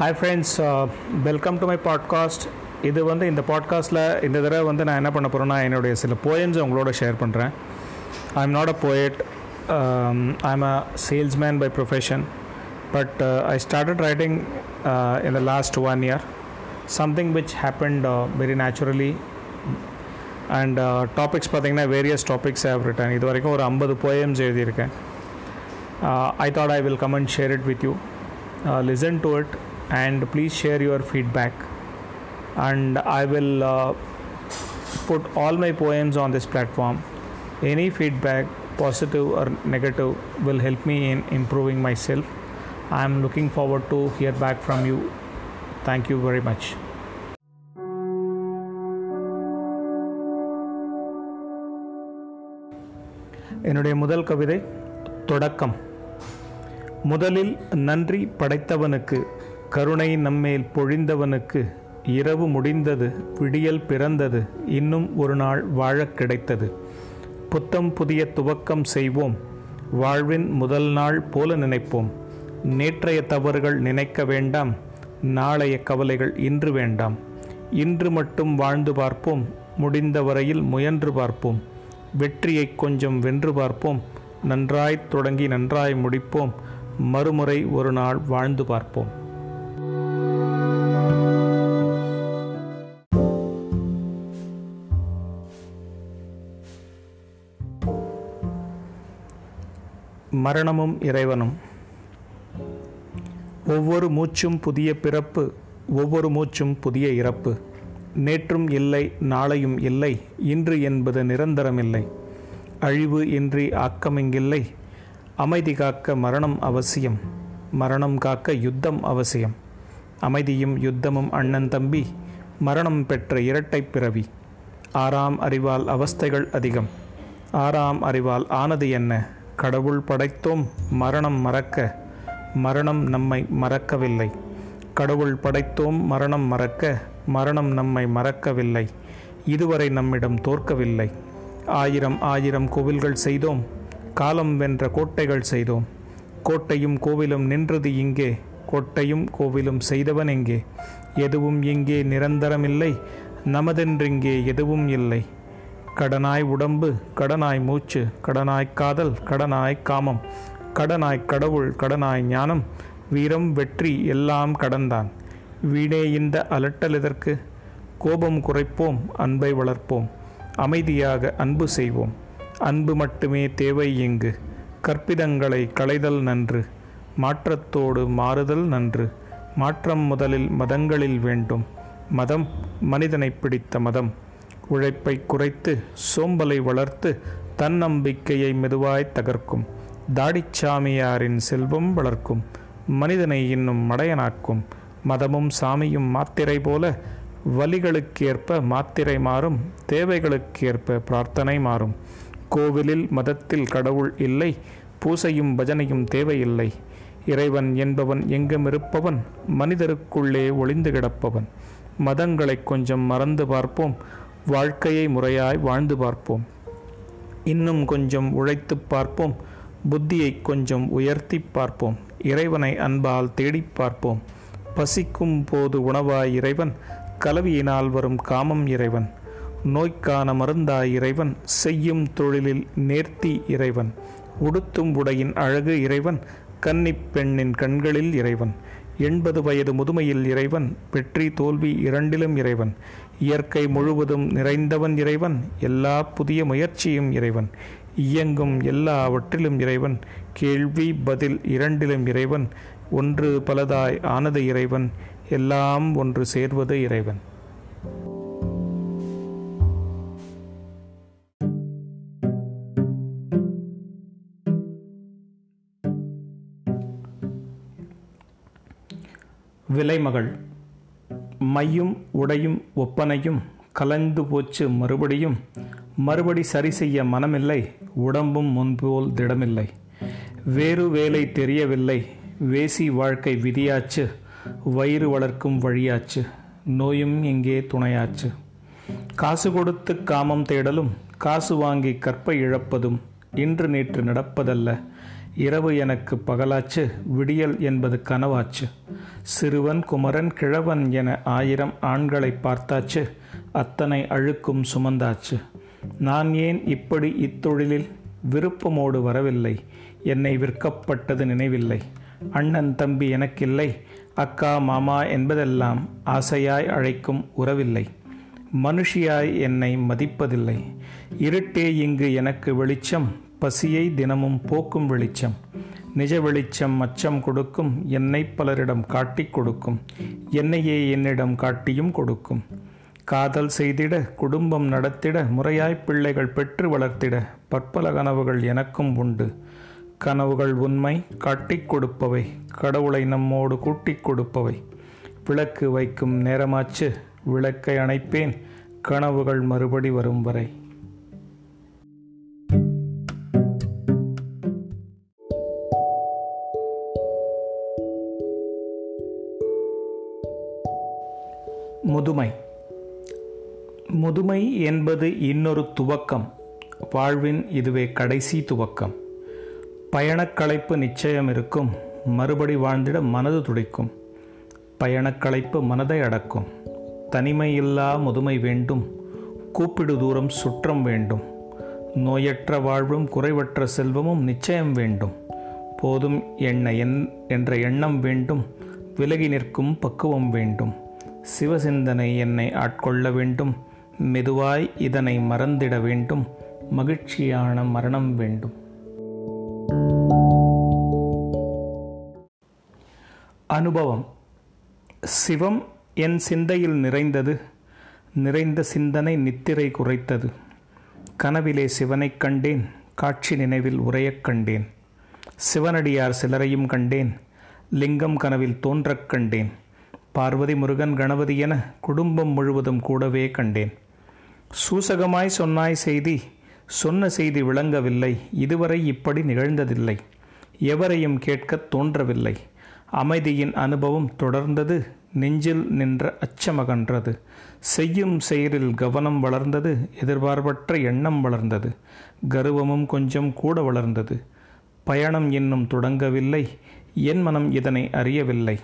Hi friends welcome to my podcast இது வந்து இந்த பாட்காஸ்ட்டில் இந்த தடவை வந்து நான் என்ன பண்ண போகிறேன்னா என்னுடைய சில போயம்ஸ் உங்களோட ஷேர் பண்ணுறேன் I am not a poet I am a salesman by profession but I started writing in the last one year something which happened very naturally and topics பார்த்திங்கன்னா வேரியஸ் டாபிக்ஸ் ஹேவ் ரிட்டன் இது வரைக்கும் ஒரு ஐம்பது poems எழுதியிருக்கேன். I thought I will come and share it with you listen to it and please share your feedback and i will uh, put all my poems on this platform any feedback positive or negative will help me in improving myself i am looking forward to hear back from you thank you very much என்னுடைய முதல் கவிதை தொடக்கம் முதலில் நன்றி படைத்தவனுக்கு கருணை நம்மேல் பொழிந்தவனுக்கு இரவு முடிந்தது விடியல் பிறந்தது இன்னும் ஒரு நாள் வாழக் கிடைத்தது. புத்தம் புதிய துவக்கம் செய்வோம் வாழ்வின் முதல் நாள் போல நினைப்போம். நேற்றைய தவறுகள் நினைக்க வேண்டாம் நாளைய கவலைகள் இன்று வேண்டாம். இன்று மட்டும் வாழ்ந்து பார்ப்போம் முடிந்த வரையில் முயன்று பார்ப்போம். வெற்றியை கொஞ்சம் வென்று பார்ப்போம் நன்றாய் தொடங்கி நன்றாய் முடிப்போம் மறுமுறை ஒரு நாள் வாழ்ந்து பார்ப்போம். மரணமும் இறைவனும். ஒவ்வொரு மூச்சும் புதிய பிறப்பு ஒவ்வொரு மூச்சும் புதிய இறப்பு. நேற்றும் இல்லை நாளையும் இல்லை இன்று என்பது நிரந்தரமில்லை. அழிவு இன்றி ஆக்கமிங்கில்லை. அமைதி காக்க மரணம் அவசியம் மரணம் காக்க யுத்தம் அவசியம். அமைதியும் யுத்தமும் அண்ணன் தம்பி மரணம் பெற்ற இரட்டை பிறவி. ஆறாம் அறிவால் அவஸ்தைகள் அதிகம் ஆறாம் அறிவால் ஆனது என்ன? கடவுள் படைத்தோம் மரணம் மறக்க. மரணம் நம்மை மறக்கவில்லை. கடவுள் படைத்தோம் மரணம் மறக்க. மரணம் நம்மை மறக்கவில்லை. இதுவரை நம்மிடம் தோற்கவில்லை. ஆயிரம் ஆயிரம் கோவில்கள் செய்தோம். காலம் வென்ற கோட்டைகள் செய்தோம். கோட்டையும் கோவிலும் நின்றது இங்கே. கோட்டையும் கோவிலும் செய்தவன் எங்கே எதுவும் இங்கே நிரந்தரமில்லை. நமதென்றிங்கே எதுவும் இல்லை. கடனாய் உடம்பு கடனாய் மூச்சு கடனாய் காதல் கடனாய் காமம் கடனாய் கடவுள் கடனாய் ஞானம் வீரம் வெற்றி எல்லாம் கடந்தான். வீணே இந்த அலட்டல் இதற்கு கோபம் குறைப்போம் அன்பை வளர்ப்போம். அமைதியாக அன்பு செய்வோம். அன்பு மட்டுமே தேவை இங்கு. கற்பிதங்களை களைதல் நன்று. மாற்றத்தோடு மாறுதல் நன்று. மாற்றம் முதலில் மதங்களில் வேண்டும். மதம் மனிதனை பிடித்த மதம். உழைப்பை குறைத்து சோம்பலை வளர்த்து தன்னம்பிக்கையை மெதுவாய் தகர்க்கும். தாடிச்சாமியாரின் செல்வம் வளர்க்கும். மனிதனை இன்னும் மடையனாக்கும். மதமும் சாமியும் மாத்திரை போல வலிகளுக்கேற்ப மாத்திரை மாறும் தேவைகளுக்கேற்ப பிரார்த்தனை மாறும். கோவிலில் மதத்தில் கடவுள் இல்லை பூசையும் பஜனையும் தேவையில்லை. இறைவன் என்பவன் எங்கும் இருப்பவன் மனிதருக்குள்ளே ஒளிந்து கிடப்பவன். மதங்களை கொஞ்சம் மறந்து பார்ப்போம் வாழ்க்கையை முறையாய் வாழ்ந்து பார்ப்போம். இன்னும் கொஞ்சம் உழைத்து பார்ப்போம். புத்தியை கொஞ்சம் உயர்த்தி பார்ப்போம். இறைவனை அன்பால் தேடி பார்ப்போம். பசிக்கும் போது உணவாய் இறைவன் கலவியினால் வரும் காமம் இறைவன். நோய்க்கான மருந்தாய் இறைவன் செய்யும் தொழிலில் நேர்த்தி இறைவன். உடுத்தும் உடையின் அழகு இறைவன் கன்னிப் பெண்ணின் கண்களில் இறைவன். எண்பது வயது முதுமையில் இறைவன் வெற்றி தோல்வி இரண்டிலும் இறைவன். இயற்கை முழுவதும் நிறைந்தவன் இறைவன் எல்லா புதிய முயற்சியும் இறைவன். இயங்கும் எல்லாவற்றிலும் இறைவன் கேள்வி பதில் இரண்டிலும் இறைவன். ஒன்று பலதாய் ஆனது இறைவன் எல்லாம் ஒன்று சேர்வது இறைவன். விலைமகள். மையும் உடையும் ஒப்பனையும் கலந்து போச்சு மறுபடியும். மறுபடி சரி செய்ய மனமில்லை உடம்பும் முன்போல் திடமில்லை. வேறு வேலை தெரியவில்லை வேசி வாழ்க்கை விதியாச்சு வயிறு வளர்க்கும் வழியாச்சு நோயும் இங்கே துணையாச்சு. காசு கொடுத்து காமம் தேடலும் காசு வாங்கி கற்பை இழப்பதும் இன்று நேற்று நடப்பதல்ல. இரவு எனக்கு பகலாச்சு விடியல் என்பது கனவாச்சு. சிறுவன் குமரன் கிழவன் என ஆயிரம் ஆண்களை பார்த்தாச்சு அத்தனை அழுக்கும் சுமந்தாச்சு. நான் ஏன் இப்படி இத்தொழிலில் விருப்பமோடு வரவில்லை? என்னை விற்கப்பட்டது நினைவில்லை. அண்ணன் தம்பி எனக்கில்லை அக்கா மாமா என்பதெல்லாம் ஆசையாய் அழைக்கும் உறவில்லை. மனுஷியாய் என்னை மதிப்பதில்லை. இருட்டே இங்கு எனக்கு வெளிச்சம் பசியை தினமும் போக்கும் வெளிச்சம். நிஜ வெளிச்சம் அச்சம் கொடுக்கும். என்னை பலரிடம் காட்டிக் கொடுக்கும். என்னையே என்னிடம் காட்டியும் கொடுக்கும். காதல் செய்திட குடும்பம் நடத்திட முறையாய் பிள்ளைகள் பெற்று வளர்த்திட பற்பல கனவுகள் எனக்கும் உண்டு. கனவுகள் உண்மை காட்டிக் கொடுப்பவை. கடவுளை நம்மோடு கூட்டிக் கொடுப்பவை. விளக்கு வைக்கும் நேரமாச்சு விளக்கை அணைப்பேன். கனவுகள் மறுபடி வரும் வரை. முதுமை என்பது இன்னொரு துவக்கம். வாழ்வின் இதுவே கடைசி துவக்கம். பயணக்களைப்பு நிச்சயம் இருக்கும். மறுபடி வாழ்ந்திட மனது துடிக்கும். பயணக்களைப்பு மனதை அடக்கும். தனிமையில்லா முதுமை வேண்டும். கூப்பிடு தூரம் சுற்றம் வேண்டும். நோயற்ற வாழ்வும் குறைவற்ற செல்வமும் நிச்சயம் வேண்டும். போதும் எண்ண என் என்ற எண்ணம் வேண்டும். விலகி நிற்கும் பக்குவம் வேண்டும். சிவசிந்தனை என்னை ஆட்கொள்ள வேண்டும். மெதுவாய் இதனை மறந்திட வேண்டும். மகிழ்ச்சியான மரணம் வேண்டும். அனுபவம். சிவம் என் சிந்தையில் நிறைந்தது. நிறைந்த சிந்தனை நித்திரை குறைத்தது. கனவிலே சிவனைக் கண்டேன். காட்சி நினைவில் உரையக் கண்டேன். சிவனடியார் சிலரையும் கண்டேன். லிங்கம் கனவில் தோன்றக் கண்டேன். பார்வதி முருகன் கணபதி என குடும்பம் முழுவதும் கூடவே கண்டேன். சூசகமாய் சொன்னாய் செய்தி சொன்ன செய்தி விளங்கவில்லை இதுவரை இப்படி நிகழ்ந்ததில்லை. எவரையும் கேட்கத் தோன்றவில்லை. அமைதியின் அனுபவம் தொடர்ந்தது நெஞ்சில் நின்ற அச்சமகன்றது. செய்யும் செயலில் கவனம் வளர்ந்தது எதிர்பார்ப்பற்ற எண்ணம் வளர்ந்தது. கர்வமும் கொஞ்சம் கூட வளர்ந்தது. பயணம் இன்னும் தொடங்கவில்லை என் மனம் இதனை அறியவில்லை.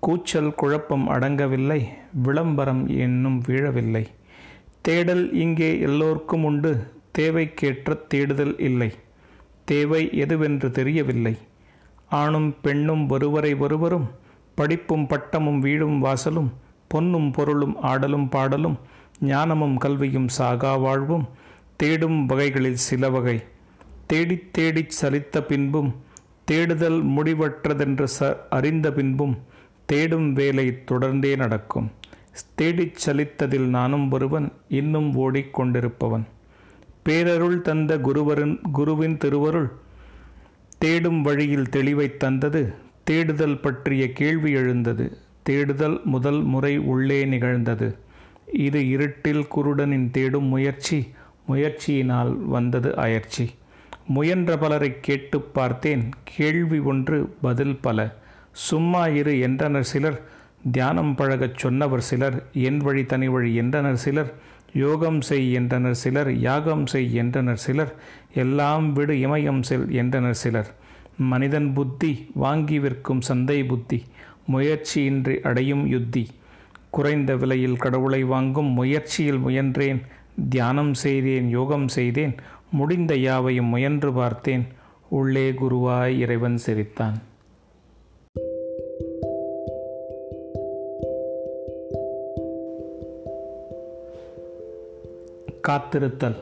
கூச்சல் குழப்பம் அடங்கவில்லை விளம்பரம் இன்னும் வீழவில்லை. தேடல் இங்கே எல்லோருக்கும் உண்டு. தேவைக்கேற்ற தேடுதல் இல்லை. தேவை எதுவென்று தெரியவில்லை. ஆணும் பெண்ணும் ஒருவரை ஒருவரும் படிப்பும் பட்டமும் வீடும் வாசலும் பொன்னும் பொருளும் ஆடலும் பாடலும் ஞானமும் கல்வியும் சாகா வாழ்வும் தேடும் வகைகளில் சில வகை. தேடித் தேடிச் சலித்த பின்பும் தேடுதல் முடிவற்றதென்று ச அறிந்த பின்பும் தேடும் வேலை தொடர்ந்தே நடக்கும். தேடிச் சலித்ததில் நானும் ஒருவன் இன்னும் ஓடிக்கொண்டிருப்பவன். பேரருள் தந்த குருவரின் குருவின் திருவருள் தேடும் வழியில் தெளிவை தந்தது தேடுதல் பற்றிய கேள்வி எழுந்தது தேடுதல் முதல் முறை உள்ளே நிகழ்ந்தது. இது இருட்டில் குருடனின் தேடும் முயற்சி முயற்சியினால் வந்தது அயற்சி. முயன்ற பலரை கேட்டு பார்த்தேன் கேள்வி ஒன்று பதில் பல. சும்மா இரு என்றனர் சிலர் தியானம் பழகச் சொன்னவர் சிலர் என் வழி தனி வழி என்றனர் சிலர் யோகம் செய் என்றனர் சிலர் யாகம் செய் என்றனர் சிலர் எல்லாம் விடு இமயம் செல் என்றனர் சிலர். மனிதன் புத்தி வாங்கி விற்கும் சந்தை புத்தி முயற்சியின்றி அடையும் யுத்தி. குறைந்த விலையில் கடவுளை வாங்கும் முயற்சியில் முயன்றேன் தியானம் செய்தேன் யோகம் செய்தேன் முடிந்த யாவையும் முயன்று பார்த்தேன் உள்ளே குருவாய் இறைவன் சிரித்தான் காத்திருத்தல்.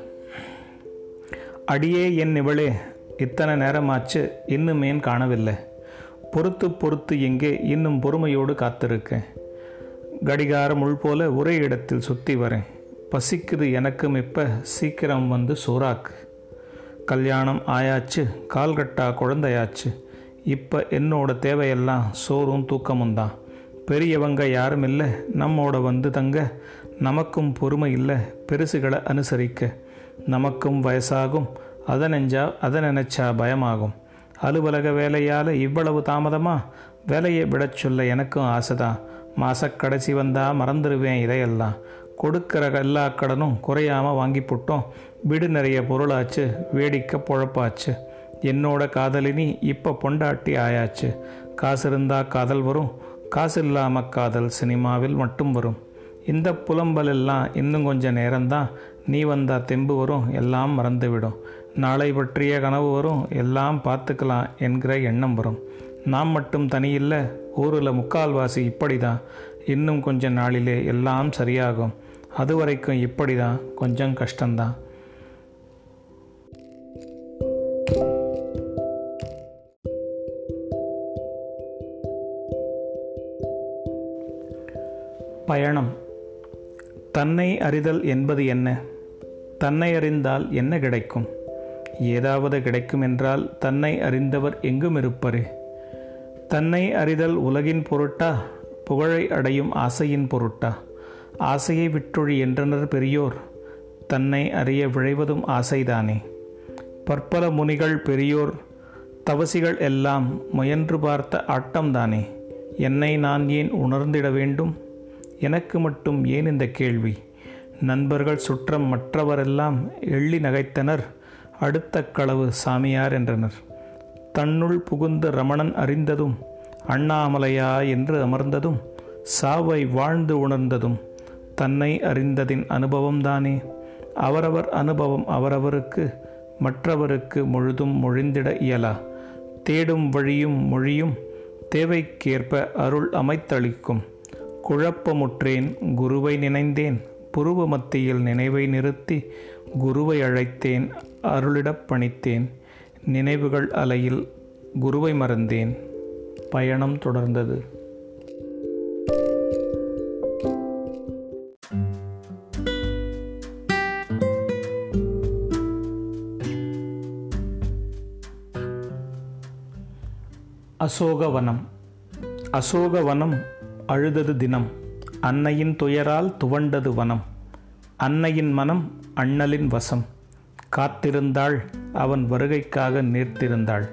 அடியே என் இவளே இத்தனை நேரமாச்சு இன்னுமேன் காணவில்லை? பொறுத்து பொறுத்து எங்கே இன்னும் பொறுமையோடு காத்திருக்கேன். கடிகாரம் உள் போல ஒரே இடத்தில் சுற்றி வரேன். பசிக்குது எனக்கும் இப்போ சீக்கிரம் வந்து சோறாக்கு. கல்யாணம் ஆயாச்சு கால்கட்டா குழந்தையாச்சு. இப்போ என்னோட தேவையெல்லாம் சோறும் தூக்கமும் தான். பெரியவங்க யாரும் இல்லை நம்மோட வந்து தங்க நமக்கும் பொறுமை இல்லை பெருசுகளை அனுசரிக்க. நமக்கும் வயசாகும் அதை நெஞ்சா அதை நினைச்சா பயமாகும். அலுவலக வேலையால் இவ்வளவு தாமதமா? வேலையை விடச் சொல்ல எனக்கும் ஆசைதான் மாசக்கடைசி வந்தால் மறந்துடுவேன் இதையெல்லாம். கொடுக்கிற எல்லா கடனும் குறையாமல் வாங்கி போட்டோம். வீடு நிறைய பொருளாச்சு வேடிக்கை பொழப்பாச்சு. என்னோட காதலினி இப்போ பொண்டாட்டி ஆயாச்சு. காசு இருந்தால் காதல் வரும் காசில்லாம காதல் சினிமாவில் மட்டும் வரும். இந்த புலம்பலெல்லாம் இன்னும் கொஞ்சம் நேரம்தான் நீ வந்தா தெம்பு வரும் எல்லாம் மறந்துவிடும். நாளை பற்றிய கனவு வரும் எல்லாம் பார்த்துக்கலாம் என்கிற எண்ணம் வரும். நாம் மட்டும் தனியில்லை ஊரில் முக்கால்வாசி இப்படி தான் இன்னும் கொஞ்ச நாளிலே எல்லாம் சரியாகும். அது வரைக்கும் இப்படி தான் கொஞ்சம் கஷ்டம்தான் பயணம். தன்னை அறிதல் என்பது என்ன? தன்னை அறிந்தால் என்ன கிடைக்கும்? ஏதாவது கிடைக்கும் என்றால் தன்னை அறிந்தவர் எங்கும் இருப்பரே. தன்னை அறிதல் உலகின் பொருட்டா? புகழை அடையும் ஆசையின் பொருட்டா? ஆசையை விட்டொழி என்றனர் பெரியோர். தன்னை அறிய விழைவதும் ஆசைதானே. பற்பல முனிகள் பெரியோர் தவசிகள் எல்லாம் முயன்று பார்த்த ஆட்டம்தானே. என்னை நான் ஏன் உணர்ந்திட வேண்டும்? எனக்கு மட்டும் ஏன் இந்த கேள்வி? நண்பர்கள் சுற்றம் மற்றவரெல்லாம் எள்ளி நகைத்தனர் அடுத்த களவு சாமியார் என்றனர். தன்னுள் புகுந்த ரமணன் அறிந்ததும் அண்ணாமலையா என்று அமர்ந்ததும் சாவை வாழ்ந்து உணர்ந்ததும் தன்னை அறிந்ததின் அனுபவம்தானே அவரவர் அனுபவம் அவரவருக்கு மற்றவருக்கு முழுதும் மொழிந்திட இயலா. தேடும் வழியும் மொழியும் தேவைக்கேற்ப அருள் அமைத்தளிக்கும். குழப்பமுற்றேன் குருவை நினைந்தேன் புருவ மத்தியில் நினைவை நிறுத்தி குருவை அழைத்தேன் அருளிடப் பணித்தேன் நினைவுகள் அலையில் குருவை மறந்தேன். பயணம் தொடர்ந்தது. அசோகவனம். அசோகவனம் அழுதது தினம் அன்னையின் துயரால் துவண்டது வனம் அன்னையின் மனம் அண்ணலின் வசம். காத்திருந்தாள் அவன் வருகைக்காக நீர்த்திருந்தாள்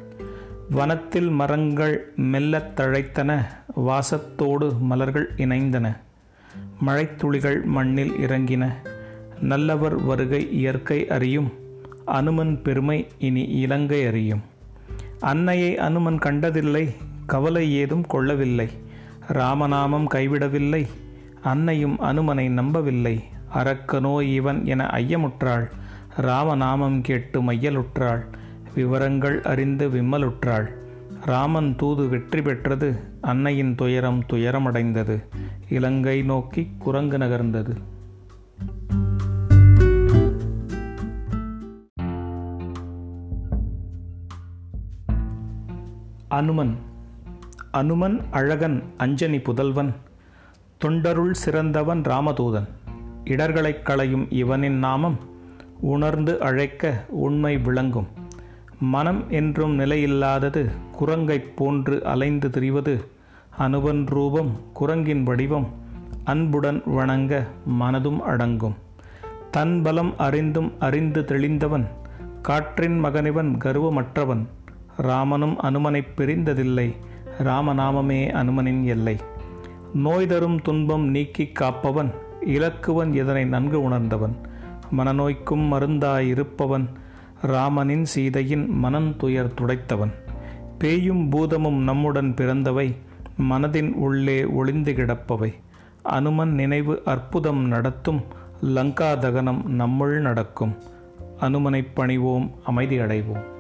வனத்தில் மரங்கள் மெல்லத் தழைத்தன வாசத்தோடு மலர்கள் இணைந்தன. மழைத்துளிகள் மண்ணில் இறங்கின நல்லவர் வருகை இயற்கை அறியும் அனுமன் பெருமை இனி இலங்கை அறியும். அன்னையை அனுமன் கண்டதில்லை கவலை ஏதும் கொள்ளவில்லை. ராமநாமம் கைவிடவில்லை. அன்னையும் அனுமனை நம்பவில்லை. அரக்கனோ இவன் என ஐயமுற்றாள். ராமநாமம் கேட்டு மையலுற்றாள். விவரங்கள் அறிந்து விம்மலுற்றாள். ராமன் தூது வெற்றி பெற்றது. அன்னையின் துயரம் துயரமடைந்தது. இலங்கை நோக்கி குரங்கு நகர்ந்தது. அனுமன் அனுமன் அழகன் அஞ்சனி புதல்வன் தொண்டருள் சிறந்தவன் ராமதூதன். இடர்களைக் களையும் இவனின் நாமம் உணர்ந்து அழைக்க உண்மை விளங்கும். மனம் என்றும் நிலையில்லாதது குரங்கைப் போன்று அலைந்து திரிவது அனுபன் ரூபம் குரங்கின் வடிவம் அன்புடன் வணங்க மனதும் அடங்கும். தன் பலம் அறிந்தும் அறிந்து தெளிந்தவன் காற்றின் மகனிவன் கர்வமற்றவன். ராமனும் அனுமனைப் பிரிந்ததில்லை ராமநாமமே அனுமனின் எல்லை. நோய் தரும் துன்பம் நீக்கி காப்பவன் இலக்குவன் இதனை நன்கு உணர்ந்தவன்? மனநோய்க்கும் மருந்தாயிருப்பவன் ராமனின் சீதையின் மனந்துயர் துடைத்தவன். பேயும் பூதமும் நம்முடன் பிறந்தவை மனதின் உள்ளே ஒளிந்து கிடப்பவை. அனுமன் நினைவு அற்புதம் நடத்தும் லங்கா தகனம் நம்முள் நடக்கும். அனுமனைப் பணிவோம் அமைதி அடைவோம்.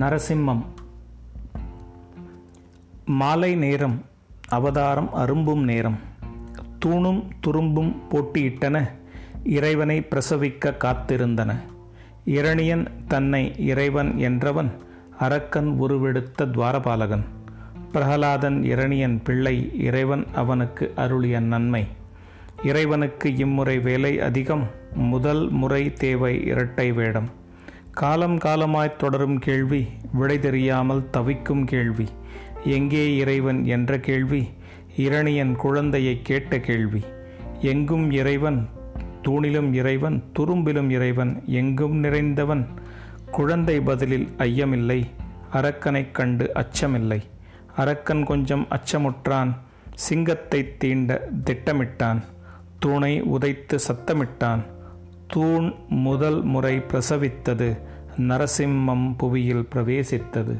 நரசிம்மம். மாலை நேரம் அவதாரம் அரும்பும் நேரம். தூணும் துரும்பும் போட்டியிட்டன இறைவனை பிரசவிக்க காத்திருந்தன. இரணியன் தன்னை இறைவன் என்றவன் அரக்கன் உருவெடுத்த துவாரபாலகன். பிரகலாதன் இரணியன் பிள்ளை இறைவன் அவனுக்கு அருளிய நன்மை. இறைவனுக்கு இம்முறை வேலை அதிகம் முதல் முறை தேவை இரட்டை வேடம். காலம் காலமாய் தொடரும் கேள்வி விடை தெரியாமல் தவிக்கும் கேள்வி. எங்கே இறைவன் என்ற கேள்வி இரணியன் குழந்தையை கேட்ட கேள்வி. எங்கும் இறைவன் தூணிலும் இறைவன் துரும்பிலும் இறைவன் எங்கும் நிறைந்தவன். குழந்தை பதிலில் ஐயமில்லை அரக்கனைக் கண்டு அச்சமில்லை. அரக்கன் கொஞ்சம் அச்சமுற்றான் சிங்கத்தை தீண்ட திட்டமிட்டான். தூணை உதைத்து சத்தமிட்டான். தூண் முதல் முறை பிரசவித்தது நரசிம்மம் புவியில் பிரவேசித்தது.